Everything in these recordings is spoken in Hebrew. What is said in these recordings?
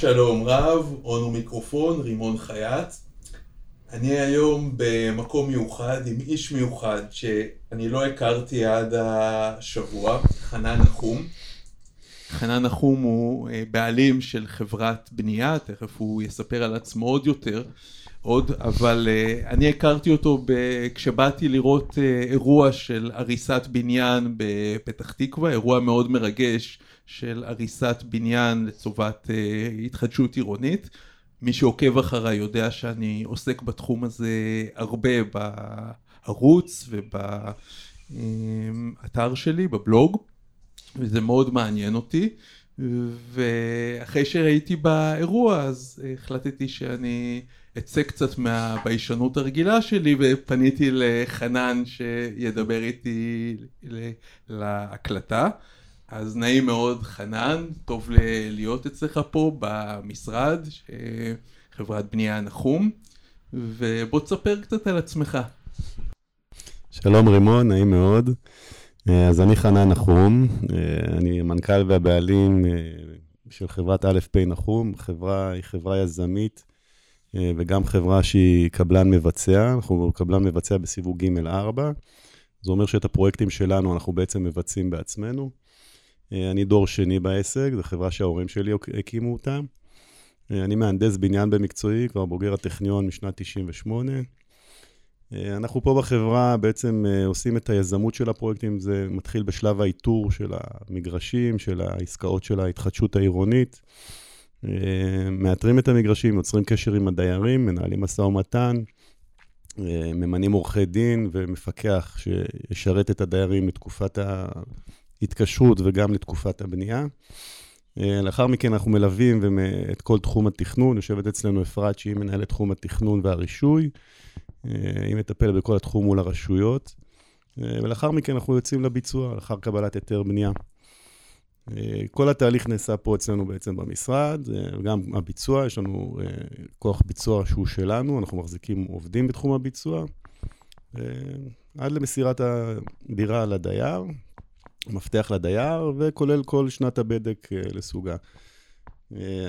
שלום רב, און ומיקרופון, רימון חייט. אני היום במקום מיוחד עם איש מיוחד שאני לא הכרתי עד השבוע, חנן נחום. חנן נחום הוא אה, בעלים של חברת בנייה, תכף הוא יספר על עצמו עוד יותר, עוד, אבל uh, אני הכרתי אותו ב- כשבאתי לראות uh, אירוע של הריסת בניין בפתח תקווה, אירוע מאוד מרגש של הריסת בניין לטובת uh, התחדשות עירונית. מי שעוקב אחריי יודע שאני עוסק בתחום הזה הרבה בערוץ ובאתר שלי, בבלוג, וזה מאוד מעניין אותי. ואחרי שראיתי באירוע אז החלטתי שאני אצא קצת מהביישנות הרגילה שלי ופניתי לחנן שידבר איתי להקלטה. אז נעים מאוד חנן, טוב להיות אצלך פה במשרד, חברת בנייה נחום, ובוא תספר קצת על עצמך. שלום רימון, נעים מאוד. אז אני חנן נחום, אני המנכ"ל והבעלים של חברת א' פ' נחום, חברה היא חברה יזמית וגם חברה שהיא קבלן מבצע, אנחנו קבלן מבצע בסיווג ג' 4, זה אומר שאת הפרויקטים שלנו אנחנו בעצם מבצעים בעצמנו. אני דור שני בעסק, זו חברה שההורים שלי הקימו אותה. אני מהנדס בניין במקצועי, כבר בוגר הטכניון משנת 98. אנחנו פה בחברה בעצם עושים את היזמות של הפרויקטים, זה מתחיל בשלב האיתור של המגרשים, של העסקאות של ההתחדשות העירונית. מאתרים את המגרשים, יוצרים קשר עם הדיירים, מנהלים משא ומתן, ממנים עורכי דין ומפקח שישרת את הדיירים לתקופת ההתקשרות וגם לתקופת הבנייה. לאחר מכן אנחנו מלווים את כל תחום התכנון, יושבת אצלנו אפרת שהיא מנהלת תחום התכנון והרישוי, היא מטפלת בכל התחום מול הרשויות, ולאחר מכן אנחנו יוצאים לביצוע, לאחר קבלת היתר בנייה. כל התהליך נעשה פה אצלנו בעצם במשרד, גם הביצוע, יש לנו כוח ביצוע שהוא שלנו, אנחנו מחזיקים עובדים בתחום הביצוע, עד למסירת הדירה לדייר, מפתח לדייר, וכולל כל שנת הבדק לסוגה.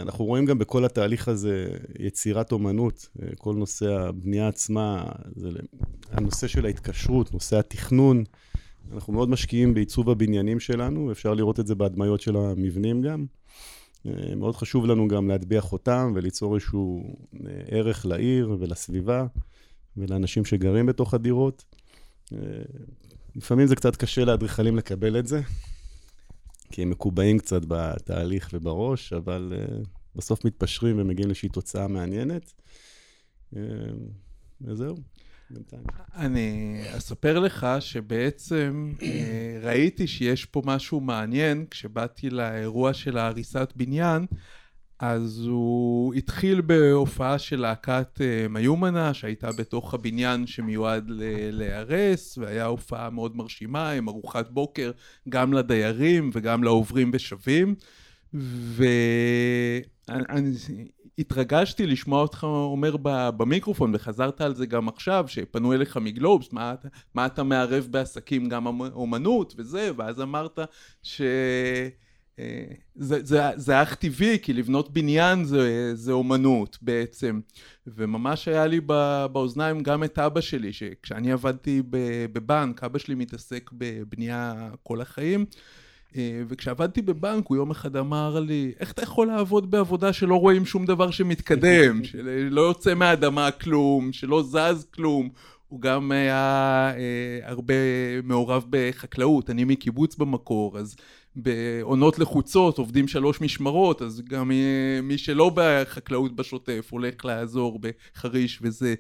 אנחנו רואים גם בכל התהליך הזה יצירת אומנות, כל נושא הבנייה עצמה, הנושא של ההתקשרות, נושא התכנון, אנחנו מאוד משקיעים בעיצוב הבניינים שלנו, אפשר לראות את זה בהדמיות של המבנים גם. מאוד חשוב לנו גם להטביע חותם וליצור איזשהו ערך לעיר ולסביבה ולאנשים שגרים בתוך הדירות. לפעמים זה קצת קשה לאדריכלים לקבל את זה, כי הם מקובעים קצת בתהליך ובראש, אבל בסוף מתפשרים ומגיעים לאיזושהי תוצאה מעניינת. וזהו. אני אספר לך שבעצם ראיתי שיש פה משהו מעניין כשבאתי לאירוע של ההריסת בניין אז הוא התחיל בהופעה של להקת מיומנה שהייתה בתוך הבניין שמיועד להיהרס והיה הופעה מאוד מרשימה עם ארוחת בוקר גם לדיירים וגם לעוברים ושבים. ואני התרגשתי לשמוע אותך אומר במיקרופון וחזרת על זה גם עכשיו שפנו אליך מגלובס מה, מה אתה מערב בעסקים? גם אומנות וזה ואז אמרת שזה זה, זה אך טבעי כי לבנות בניין זה, זה אומנות בעצם. וממש היה לי באוזניים גם את אבא שלי שכשאני עבדתי בבנק אבא שלי מתעסק בבנייה כל החיים. וכשעבדתי בבנק הוא יום אחד אמר לי איך אתה יכול לעבוד בעבודה שלא רואים שום דבר שמתקדם? שלא יוצא מהאדמה כלום שלא זז כלום הוא גם היה הרבה מעורב בחקלאות. אני מקיבוץ במקור אז בעונות לחוצות עובדים שלוש משמרות אז גם מי שלא בחקלאות בשוטף הולך לעזור בחריש וזה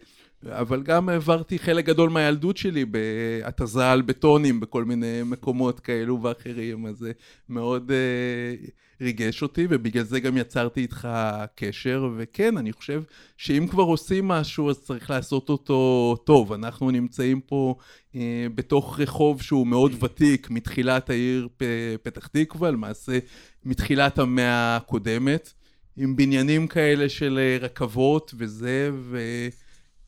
אבל גם העברתי חלק גדול מהילדות שלי בהתזה על בטונים בכל מיני מקומות כאלו ואחרים אז זה מאוד uh, ריגש אותי ובגלל זה גם יצרתי איתך קשר וכן אני חושב שאם כבר עושים משהו אז צריך לעשות אותו טוב. אנחנו נמצאים פה uh, בתוך רחוב שהוא מאוד ותיק מתחילת העיר פתח תקווה למעשה מתחילת המאה הקודמת עם בניינים כאלה של רכבות וזה ו...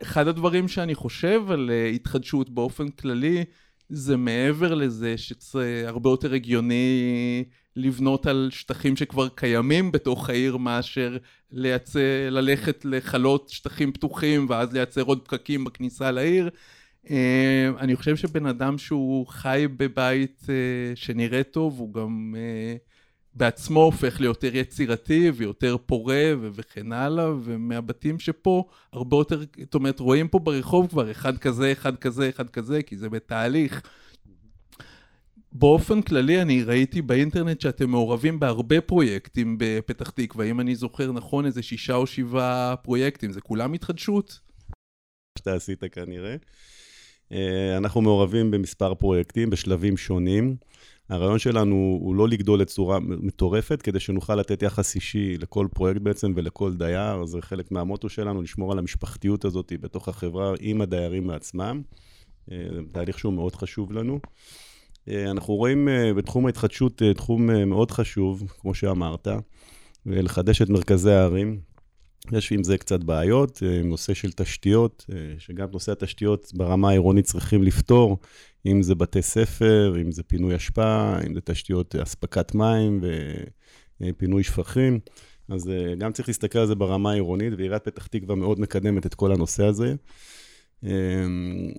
אחד הדברים שאני חושב על התחדשות באופן כללי זה מעבר לזה שהרבה יותר הגיוני לבנות על שטחים שכבר קיימים בתוך העיר מאשר לייצא, ללכת לכלות שטחים פתוחים ואז לייצר עוד פקקים בכניסה לעיר. אה, אני חושב שבן אדם שהוא חי בבית אה, שנראה טוב, הוא גם אה, בעצמו הופך ליותר יצירתי ויותר פורה וכן הלאה, ומהבתים שפה הרבה יותר, זאת אומרת, רואים פה ברחוב כבר אחד כזה, אחד כזה, אחד כזה, כי זה בתהליך. באופן כללי אני ראיתי באינטרנט שאתם מעורבים בהרבה פרויקטים בפתח תקווה, אם אני זוכר נכון איזה שישה או שבעה פרויקטים, זה כולם התחדשות? שאתה עשית כנראה. אה, אנחנו מעורבים במספר פרויקטים בשלבים שונים. הרעיון שלנו הוא לא לגדול לצורה מטורפת, כדי שנוכל לתת יחס אישי לכל פרויקט בעצם ולכל דייר. זה חלק מהמוטו שלנו, לשמור על המשפחתיות הזאת בתוך החברה עם הדיירים מעצמם. אה, זה תהליך שהוא מאוד חשוב לנו. אה, אנחנו רואים בתחום ההתחדשות תחום מאוד חשוב, כמו שאמרת, לחדש את מרכזי הערים. יש עם זה קצת בעיות, אה, נושא של תשתיות, אה, שגם נושא התשתיות ברמה העירונית צריכים לפתור, אם זה בתי ספר, אם זה פינוי אשפה, אם זה תשתיות אספקת מים ופינוי שפכים. אז אה, גם צריך להסתכל על זה ברמה העירונית, ועיריית פתח תקווה מאוד מקדמת את כל הנושא הזה.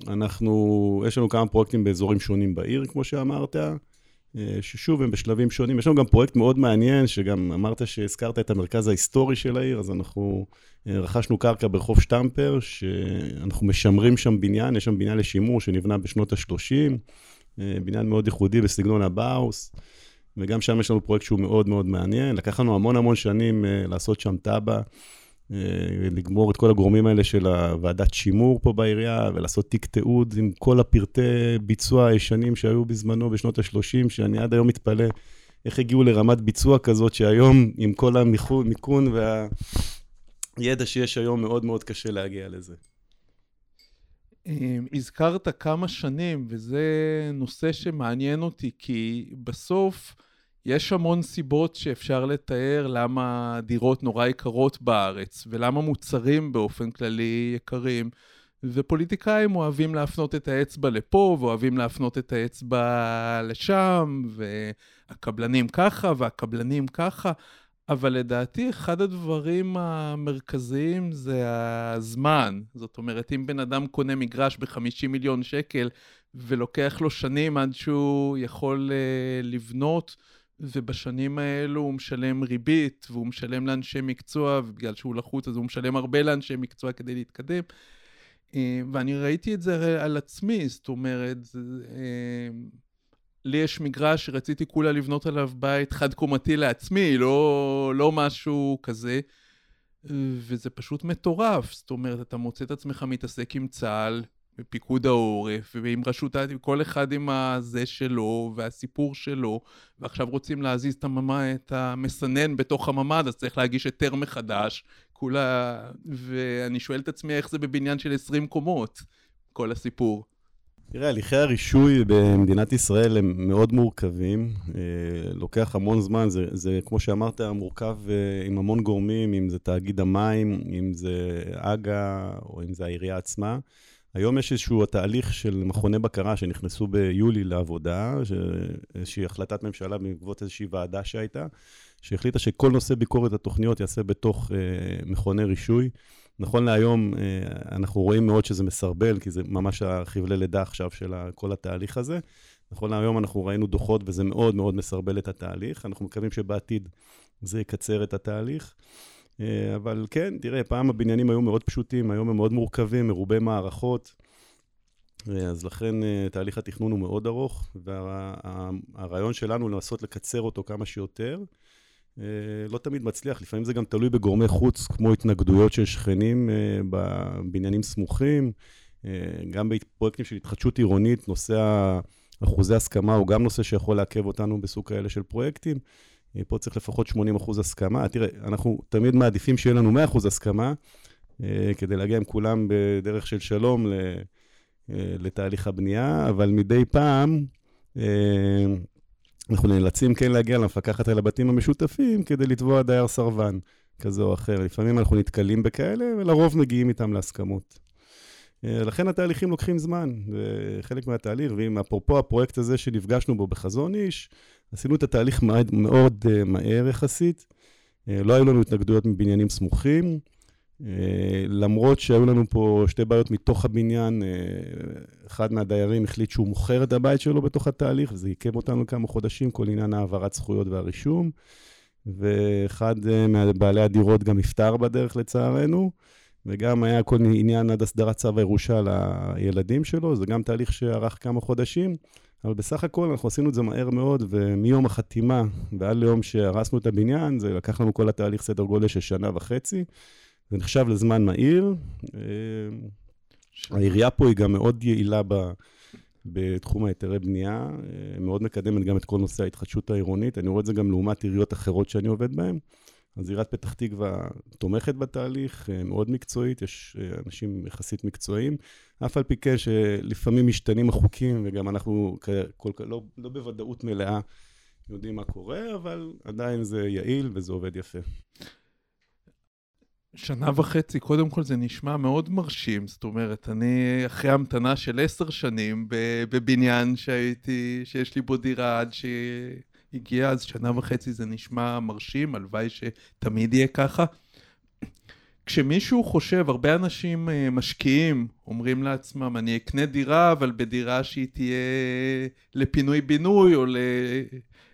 אנחנו, יש לנו כמה פרויקטים באזורים שונים בעיר, כמו שאמרת. אה, ששוב, הם בשלבים שונים. יש לנו גם פרויקט מאוד מעניין, שגם אמרת שהזכרת את המרכז ההיסטורי של העיר, אז אנחנו אה, רכשנו קרקע ברחוב שטמפר, שאנחנו משמרים שם בניין, יש שם בניין לשימור שנבנה בשנות ה-30, אה, בניין מאוד ייחודי בסגנון הבאוס, וגם שם יש לנו פרויקט שהוא מאוד מאוד מעניין. לקח לנו המון המון שנים לעשות שם תב"ע. אה, לגמור את כל הגורמים האלה של הוועדת שימור פה בעירייה, ולעשות תיק תיעוד עם כל הפרטי ביצוע הישנים שהיו בזמנו בשנות ה-30, שאני עד היום מתפלא איך הגיעו לרמת ביצוע כזאת, שהיום, עם כל המיכון והידע שיש היום, מאוד מאוד קשה להגיע לזה. אה, הזכרת כמה שנים, וזה נושא שמעניין אותי, כי בסוף... יש המון סיבות שאפשר לתאר למה דירות נורא יקרות בארץ, ולמה מוצרים באופן כללי יקרים. ופוליטיקאים אוהבים להפנות את האצבע לפה, ואוהבים להפנות את האצבע לשם, והקבלנים ככה, והקבלנים ככה. אבל לדעתי, אחד הדברים המרכזיים זה הזמן. זאת אומרת, אם בן אדם קונה מגרש ב-50 מיליון שקל, ולוקח לו שנים עד שהוא יכול uh, לבנות, ובשנים האלו הוא משלם ריבית, והוא משלם לאנשי מקצוע, ובגלל שהוא לחוץ אז הוא משלם הרבה לאנשי מקצוע כדי להתקדם. אה, ואני ראיתי את זה על עצמי, זאת אומרת, אה, לי יש מגרש שרציתי כולה לבנות עליו בית חד-קומתי לעצמי, לא, לא משהו כזה, וזה פשוט מטורף. זאת אומרת, אתה מוצא את עצמך מתעסק עם צה"ל, ופיקוד העורף, ועם רשות, כל אחד עם הזה שלו, והסיפור שלו, ועכשיו רוצים להזיז את, הממה, את המסנן בתוך הממ"ד, אז צריך להגיש היתר מחדש, כולה... ואני שואל את עצמי איך זה בבניין של 20 קומות, כל הסיפור. תראה, הליכי הרישוי במדינת ישראל הם מאוד מורכבים, אה, לוקח המון זמן, זה, זה כמו שאמרת, מורכב אה, עם המון גורמים, אם זה תאגיד המים, אם זה אג"א, או אם זה העירייה עצמה. היום יש איזשהו תהליך של מכוני בקרה שנכנסו ביולי לעבודה, איזושהי החלטת ממשלה בעקבות איזושהי ועדה שהייתה, שהחליטה שכל נושא ביקורת התוכניות ייעשה בתוך אה, מכוני רישוי. נכון להיום, אה, אנחנו רואים מאוד שזה מסרבל, כי זה ממש החבלי לידה עכשיו של כל התהליך הזה. נכון להיום אנחנו ראינו דוחות וזה מאוד מאוד מסרבל את התהליך. אנחנו מקווים שבעתיד זה יקצר את התהליך. אה, אבל כן, תראה, פעם הבניינים היו מאוד פשוטים, היום הם מאוד מורכבים, מרובי מערכות. אה, אז לכן אה, תהליך התכנון הוא מאוד ארוך, והרעיון שלנו לנסות לקצר אותו כמה שיותר. לא תמיד מצליח, לפעמים זה גם תלוי בגורמי חוץ, כמו התנגדויות של שכנים בבניינים סמוכים. גם בפרויקטים של התחדשות עירונית, נושא אחוזי הסכמה הוא גם נושא שיכול לעכב אותנו בסוג כאלה של פרויקטים. פה צריך לפחות 80 אחוז הסכמה. תראה, אנחנו תמיד מעדיפים שיהיה לנו 100 אחוז הסכמה, אה, כדי להגיע עם כולם בדרך של שלום אה, לתהליך הבנייה, אבל מדי פעם אה, אנחנו נאלצים כן להגיע למפקחת על הבתים המשותפים כדי לתבוע דייר סרבן כזה או אחר. לפעמים אנחנו נתקלים בכאלה, ולרוב מגיעים איתם להסכמות. לכן התהליכים לוקחים זמן, זה חלק מהתהליך, ואם אפרופו הפרויקט הזה שנפגשנו בו בחזון איש, עשינו את התהליך מאוד, מאוד מהר יחסית. לא היו לנו התנגדויות מבניינים סמוכים. אה, למרות שהיו לנו פה שתי בעיות מתוך הבניין, אה, אחד מהדיירים החליט שהוא מוכר את הבית שלו בתוך התהליך, וזה עיכב אותנו כמה חודשים, כל עניין העברת זכויות והרישום. ואחד אה, מבעלי הדירות גם נפטר בדרך לצערנו, וגם היה כל עניין עד הסדרת צו הירושה לילדים שלו, זה גם תהליך שארך כמה חודשים, אבל בסך הכל אנחנו עשינו את זה מהר מאוד, ומיום החתימה ועד ליום שהרסנו את הבניין, זה לקח לנו כל התהליך סדר גודל של שנה וחצי. זה נחשב לזמן מהיר. אה, העירייה פה היא גם מאוד יעילה ב, בתחום ההיתרי בנייה, אה, מאוד מקדמת גם את כל נושא ההתחדשות העירונית. אני רואה את זה גם לעומת עיריות אחרות שאני עובד בהן. אז עיריית פתח תקווה תומכת בתהליך, אה, מאוד מקצועית, יש אנשים יחסית מקצועיים, אף על פי כן שלפעמים משתנים החוקים, וגם אנחנו כל, לא, לא בוודאות מלאה יודעים מה קורה, אבל עדיין זה יעיל וזה עובד יפה. שנה וחצי, קודם כל זה נשמע מאוד מרשים, זאת אומרת, אני אחרי המתנה של עשר שנים בבניין שהייתי, שיש לי בו דירה עד שהגיע, אז שנה וחצי זה נשמע מרשים, הלוואי שתמיד יהיה ככה. כשמישהו חושב, הרבה אנשים אה, משקיעים, אומרים לעצמם, אני אקנה דירה, אבל בדירה שהיא תהיה לפינוי-בינוי או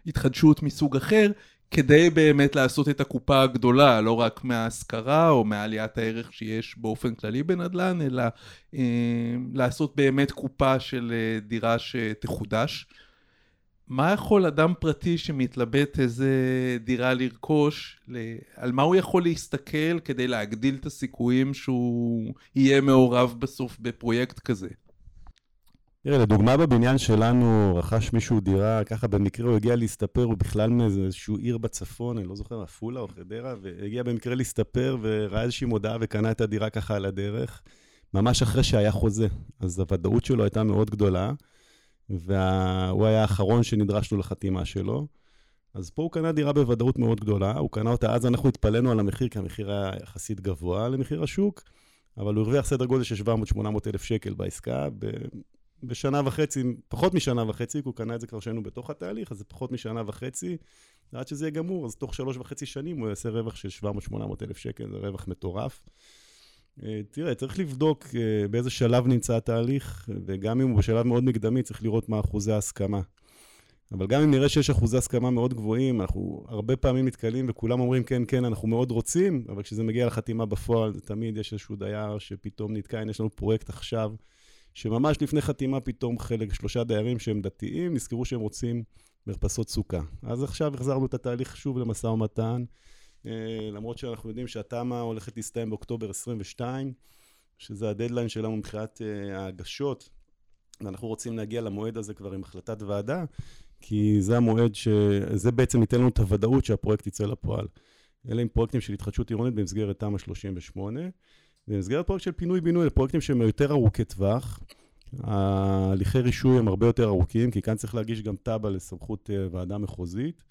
להתחדשות מסוג אחר, כדי באמת לעשות את הקופה הגדולה, לא רק מההשכרה או מעליית הערך שיש באופן כללי בנדל"ן, אלא אה, לעשות באמת קופה של אה, דירה שתחודש. מה יכול אדם פרטי שמתלבט איזה דירה לרכוש, על מה הוא יכול להסתכל כדי להגדיל את הסיכויים שהוא יהיה מעורב בסוף בפרויקט כזה? תראה, לדוגמה בבניין שלנו רכש מישהו דירה, ככה במקרה הוא הגיע להסתפר, הוא בכלל מאיזשהו עיר בצפון, אני לא זוכר, עפולה או חדרה, והגיע במקרה להסתפר וראה איזושהי מודעה וקנה את הדירה ככה על הדרך, ממש אחרי שהיה חוזה. אז הוודאות שלו הייתה מאוד גדולה, והוא היה האחרון שנדרשנו לחתימה שלו. אז פה הוא קנה דירה בוודאות מאוד גדולה, הוא קנה אותה, אז אנחנו התפלאנו על המחיר, כי המחיר היה יחסית גבוה למחיר השוק, אבל הוא הרוויח סדר גודל של 700-800 אלף שקל בעסקה, בשנה וחצי, פחות משנה וחצי, כי הוא קנה את זה כבר שהיינו בתוך התהליך, אז זה פחות משנה וחצי, עד שזה יהיה גמור, אז תוך שלוש וחצי שנים הוא יעשה רווח של 700-800 אלף שקל, זה רווח מטורף. אה, תראה, צריך לבדוק אה, באיזה שלב נמצא התהליך, וגם אם הוא בשלב מאוד מקדמי, צריך לראות מה אחוזי ההסכמה. אבל גם אם נראה שיש אחוזי הסכמה מאוד גבוהים, אנחנו הרבה פעמים נתקלים וכולם אומרים, כן, כן, אנחנו מאוד רוצים, אבל כשזה מגיע לחתימה בפועל, תמיד יש איזשהו דייר שפתאום נתקע, הנה יש לנו פרויקט עכשיו. שממש לפני חתימה פתאום חלק, שלושה דיירים שהם דתיים, נזכרו שהם רוצים מרפסות סוכה. אז עכשיו החזרנו את התהליך שוב למשא ומתן, למרות שאנחנו יודעים שהתמ"א הולכת להסתיים באוקטובר 22, שזה הדדליין שלנו מבחינת אה, ההגשות, ואנחנו רוצים להגיע למועד הזה כבר עם החלטת ועדה, כי זה המועד שזה בעצם ייתן לנו את הוודאות שהפרויקט יצא לפועל. אלה הם פרויקטים של התחדשות עירונית במסגרת תמ"א 38. במסגרת פרויקט של פינוי-בינוי, לפרויקטים שהם יותר ארוכי טווח, ההליכי רישוי הם הרבה יותר ארוכים, כי כאן צריך להגיש גם תב"ע לסמכות אה, ועדה מחוזית,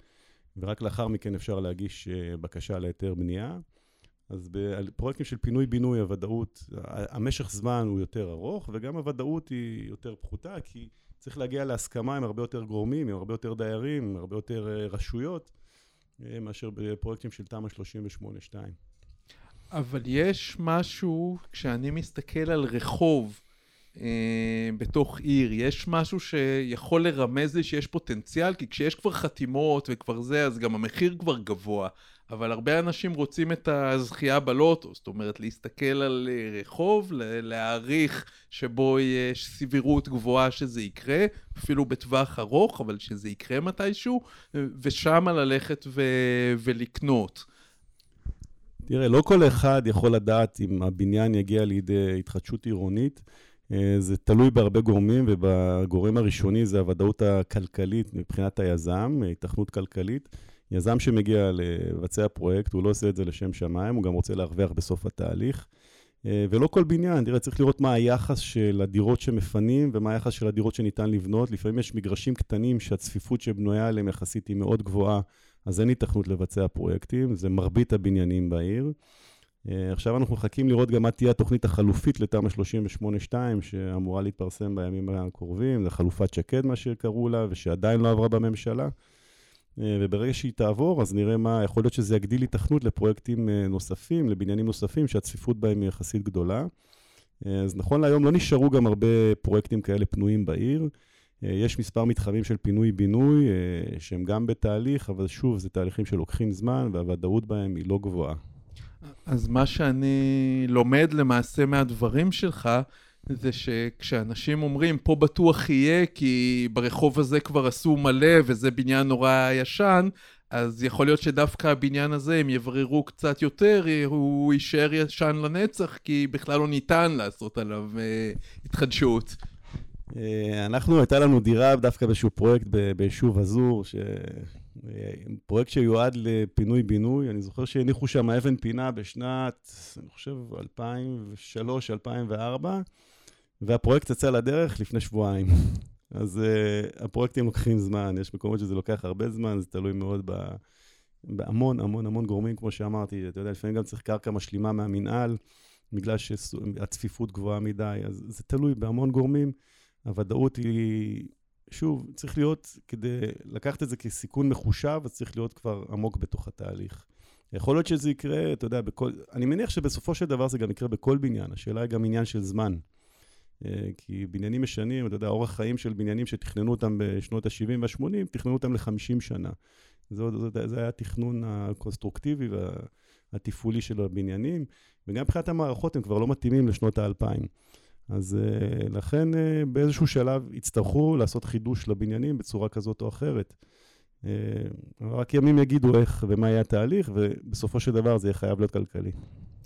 ורק לאחר מכן אפשר להגיש אה, בקשה להיתר בנייה. אז בפרויקטים של פינוי-בינוי הוודאות, המשך זמן הוא יותר ארוך, וגם הוודאות היא יותר פחותה, כי צריך להגיע להסכמה עם הרבה יותר גורמים, עם הרבה יותר דיירים, עם הרבה יותר אה, רשויות, מאשר בפרויקטים של תמ"א 38-2. אבל יש משהו, כשאני מסתכל על רחוב אה, בתוך עיר, יש משהו שיכול לרמז לי שיש פוטנציאל, כי כשיש כבר חתימות וכבר זה, אז גם המחיר כבר גבוה. אבל הרבה אנשים רוצים את הזכייה בלוטו, זאת אומרת להסתכל על אה, רחוב, להעריך שבו יש סבירות גבוהה שזה יקרה, אפילו בטווח ארוך, אבל שזה יקרה מתישהו, ושמה ללכת ו- ולקנות. תראה, לא כל אחד יכול לדעת אם הבניין יגיע לידי התחדשות עירונית. אה, זה תלוי בהרבה גורמים, ובגורם הראשוני זה הוודאות הכלכלית מבחינת היזם, היתכנות כלכלית. יזם שמגיע לבצע פרויקט, הוא לא עושה את זה לשם שמיים, הוא גם רוצה להרוויח בסוף התהליך. אה, ולא כל בניין, תראה, צריך לראות מה היחס של הדירות שמפנים ומה היחס של הדירות שניתן לבנות. לפעמים יש מגרשים קטנים שהצפיפות שבנויה עליהם יחסית היא מאוד גבוהה, אז אין היתכנות לבצע פרויקטים, זה מרבית הבניינים בעיר. אה, עכשיו אנחנו מחכים לראות גם מה תהיה התוכנית החלופית לתמ"א 38-2, שאמורה להתפרסם בימים הקרובים, זו חלופת שקד, מה שקראו לה, ושעדיין לא עברה בממשלה. אה, וברגע שהיא תעבור, אז נראה מה, יכול להיות שזה יגדיל התכנות לפרויקטים אה, נוספים, לבניינים נוספים, שהצפיפות בהם היא יחסית גדולה. אז נכון להיום לא נשארו גם הרבה פרויקטים כאלה פנויים בעיר. יש מספר מתחמים של פינוי-בינוי שהם גם בתהליך, אבל שוב, זה תהליכים שלוקחים זמן והוודאות בהם היא לא גבוהה. אז מה שאני לומד למעשה מהדברים שלך, זה שכשאנשים אומרים, פה בטוח יהיה, כי ברחוב הזה כבר עשו מלא וזה בניין נורא ישן, אז יכול להיות שדווקא הבניין הזה, הם יבררו קצת יותר, הוא יישאר ישן לנצח, כי בכלל לא ניתן לעשות עליו אה, התחדשות. אה, אנחנו, הייתה לנו דירה דווקא באיזשהו פרויקט ביישוב אזור, ש... פרויקט שיועד לפינוי-בינוי, אני זוכר שהניחו שם אבן פינה בשנת, אני חושב, 2003-2004, והפרויקט יצא לדרך לפני שבועיים. אז uh, הפרויקטים לוקחים זמן, יש מקומות שזה לוקח הרבה זמן, זה תלוי מאוד ב, בהמון המון המון גורמים, כמו שאמרתי, אתה יודע, לפעמים גם צריך קרקע משלימה מהמינהל, בגלל שהצפיפות גבוהה מדי, אז זה תלוי בהמון גורמים. הוודאות היא שוב, צריך להיות, כדי לקחת את זה כסיכון מחושב, אז צריך להיות כבר עמוק בתוך התהליך. יכול להיות שזה יקרה, אתה יודע, בכל... אני מניח שבסופו של דבר זה גם יקרה בכל בניין, השאלה היא גם עניין של זמן. אה, כי בניינים משנים, אתה יודע, אורח חיים של בניינים שתכננו אותם בשנות ה-70 וה-80, תכננו אותם ל-50 שנה. זה, זה, זה היה התכנון הקונסטרוקטיבי והתפעולי של הבניינים, וגם מבחינת המערכות הם כבר לא מתאימים לשנות האלפיים. אז uh, לכן uh, באיזשהו שלב יצטרכו לעשות חידוש לבניינים בצורה כזאת או אחרת. Uh, רק ימים יגידו איך ומה יהיה התהליך, ובסופו של דבר זה יהיה חייב להיות כלכלי.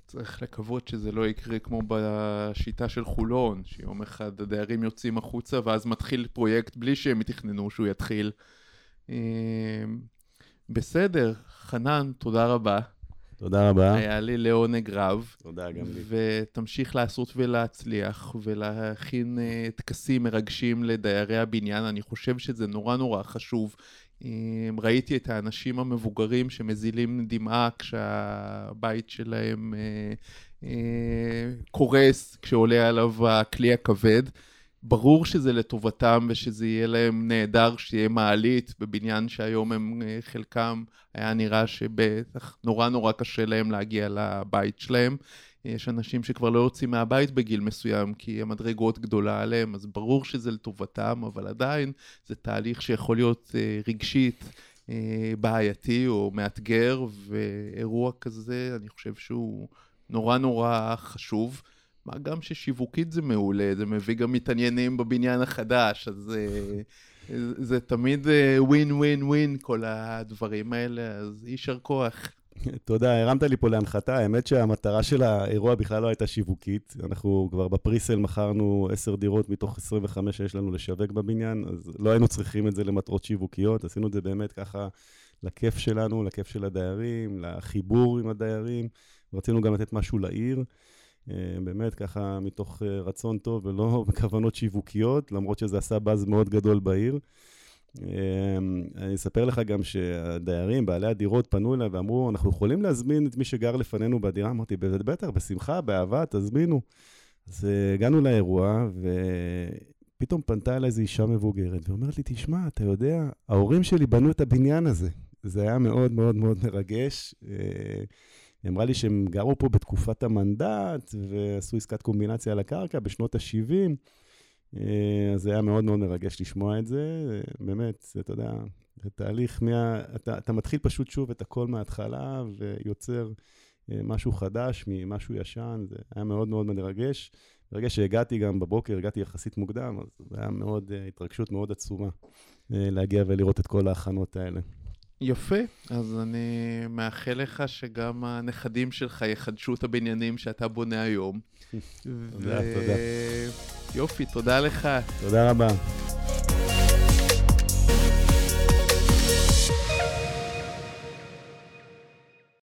צריך לקוות שזה לא יקרה כמו בשיטה של חולון, שיום אחד הדיירים יוצאים החוצה ואז מתחיל פרויקט בלי שהם תכננו שהוא יתחיל. בסדר, חנן, תודה רבה. תודה רבה. היה לי לעונג רב. תודה גם לי. ותמשיך לעשות ולהצליח ולהכין uh, טקסים מרגשים לדיירי הבניין. אני חושב שזה נורא נורא חשוב. Um, ראיתי את האנשים המבוגרים שמזילים דמעה כשהבית שלהם uh, קורס, כשעולה עליו הכלי הכבד. ברור שזה לטובתם ושזה יהיה להם נהדר שיהיה מעלית בבניין שהיום הם אה, חלקם היה נראה שבטח נורא נורא קשה להם להגיע לבית שלהם. יש אנשים שכבר לא יוצאים מהבית בגיל מסוים כי המדרגות גדולה עליהם, אז ברור שזה לטובתם, אבל עדיין זה תהליך שיכול להיות אה, רגשית אה, בעייתי או מאתגר, ואירוע כזה, אני חושב שהוא נורא נורא חשוב. מה גם ששיווקית זה מעולה, זה מביא גם מתעניינים בבניין החדש, אז זה, אה, זה תמיד ווין ווין ווין כל הדברים האלה, אז יישר כוח. תודה, הרמת לי פה להנחתה. האמת שהמטרה של האירוע בכלל לא הייתה שיווקית. אנחנו כבר בפריסל מכרנו עשר דירות מתוך 25 שיש לנו לשווק בבניין, אז לא היינו צריכים את זה למטרות שיווקיות. עשינו את זה באמת ככה לכיף שלנו, לכיף של הדיירים, לחיבור עם הדיירים. רצינו גם לתת משהו לעיר. אה, באמת ככה מתוך אה, רצון טוב ולא בכוונות שיווקיות, למרות שזה עשה באז מאוד גדול בעיר. אה, אני אספר לך גם שהדיירים, בעלי הדירות, פנו אליי ואמרו, אנחנו יכולים להזמין את מי שגר לפנינו בדירה? אמרתי, בטח, בשמחה, באהבה, תזמינו. אז הגענו לאירוע, ופתאום פנתה אליי איזו אישה מבוגרת, ואומרת לי, תשמע, אתה יודע, ההורים שלי בנו את הבניין הזה. זה היה מאוד מאוד מאוד מרגש. היא אמרה לי שהם גרו פה בתקופת המנדט ועשו עסקת קומבינציה על הקרקע בשנות ה-70. אה, אז זה היה מאוד מאוד מרגש לשמוע את זה. באמת, אתה יודע, זה תהליך, מה, אתה, אתה מתחיל פשוט שוב את הכל מההתחלה ויוצר אה, משהו חדש ממשהו ישן, זה היה מאוד מאוד מרגש. ברגע שהגעתי גם בבוקר, הגעתי יחסית מוקדם, אז היה מאוד, אה, התרגשות מאוד עצומה להגיע ולראות את כל ההכנות האלה. יפה, אז אני מאחל לך שגם הנכדים שלך יחדשו את הבניינים שאתה בונה היום. תודה, ו... תודה. יופי, תודה לך. תודה רבה.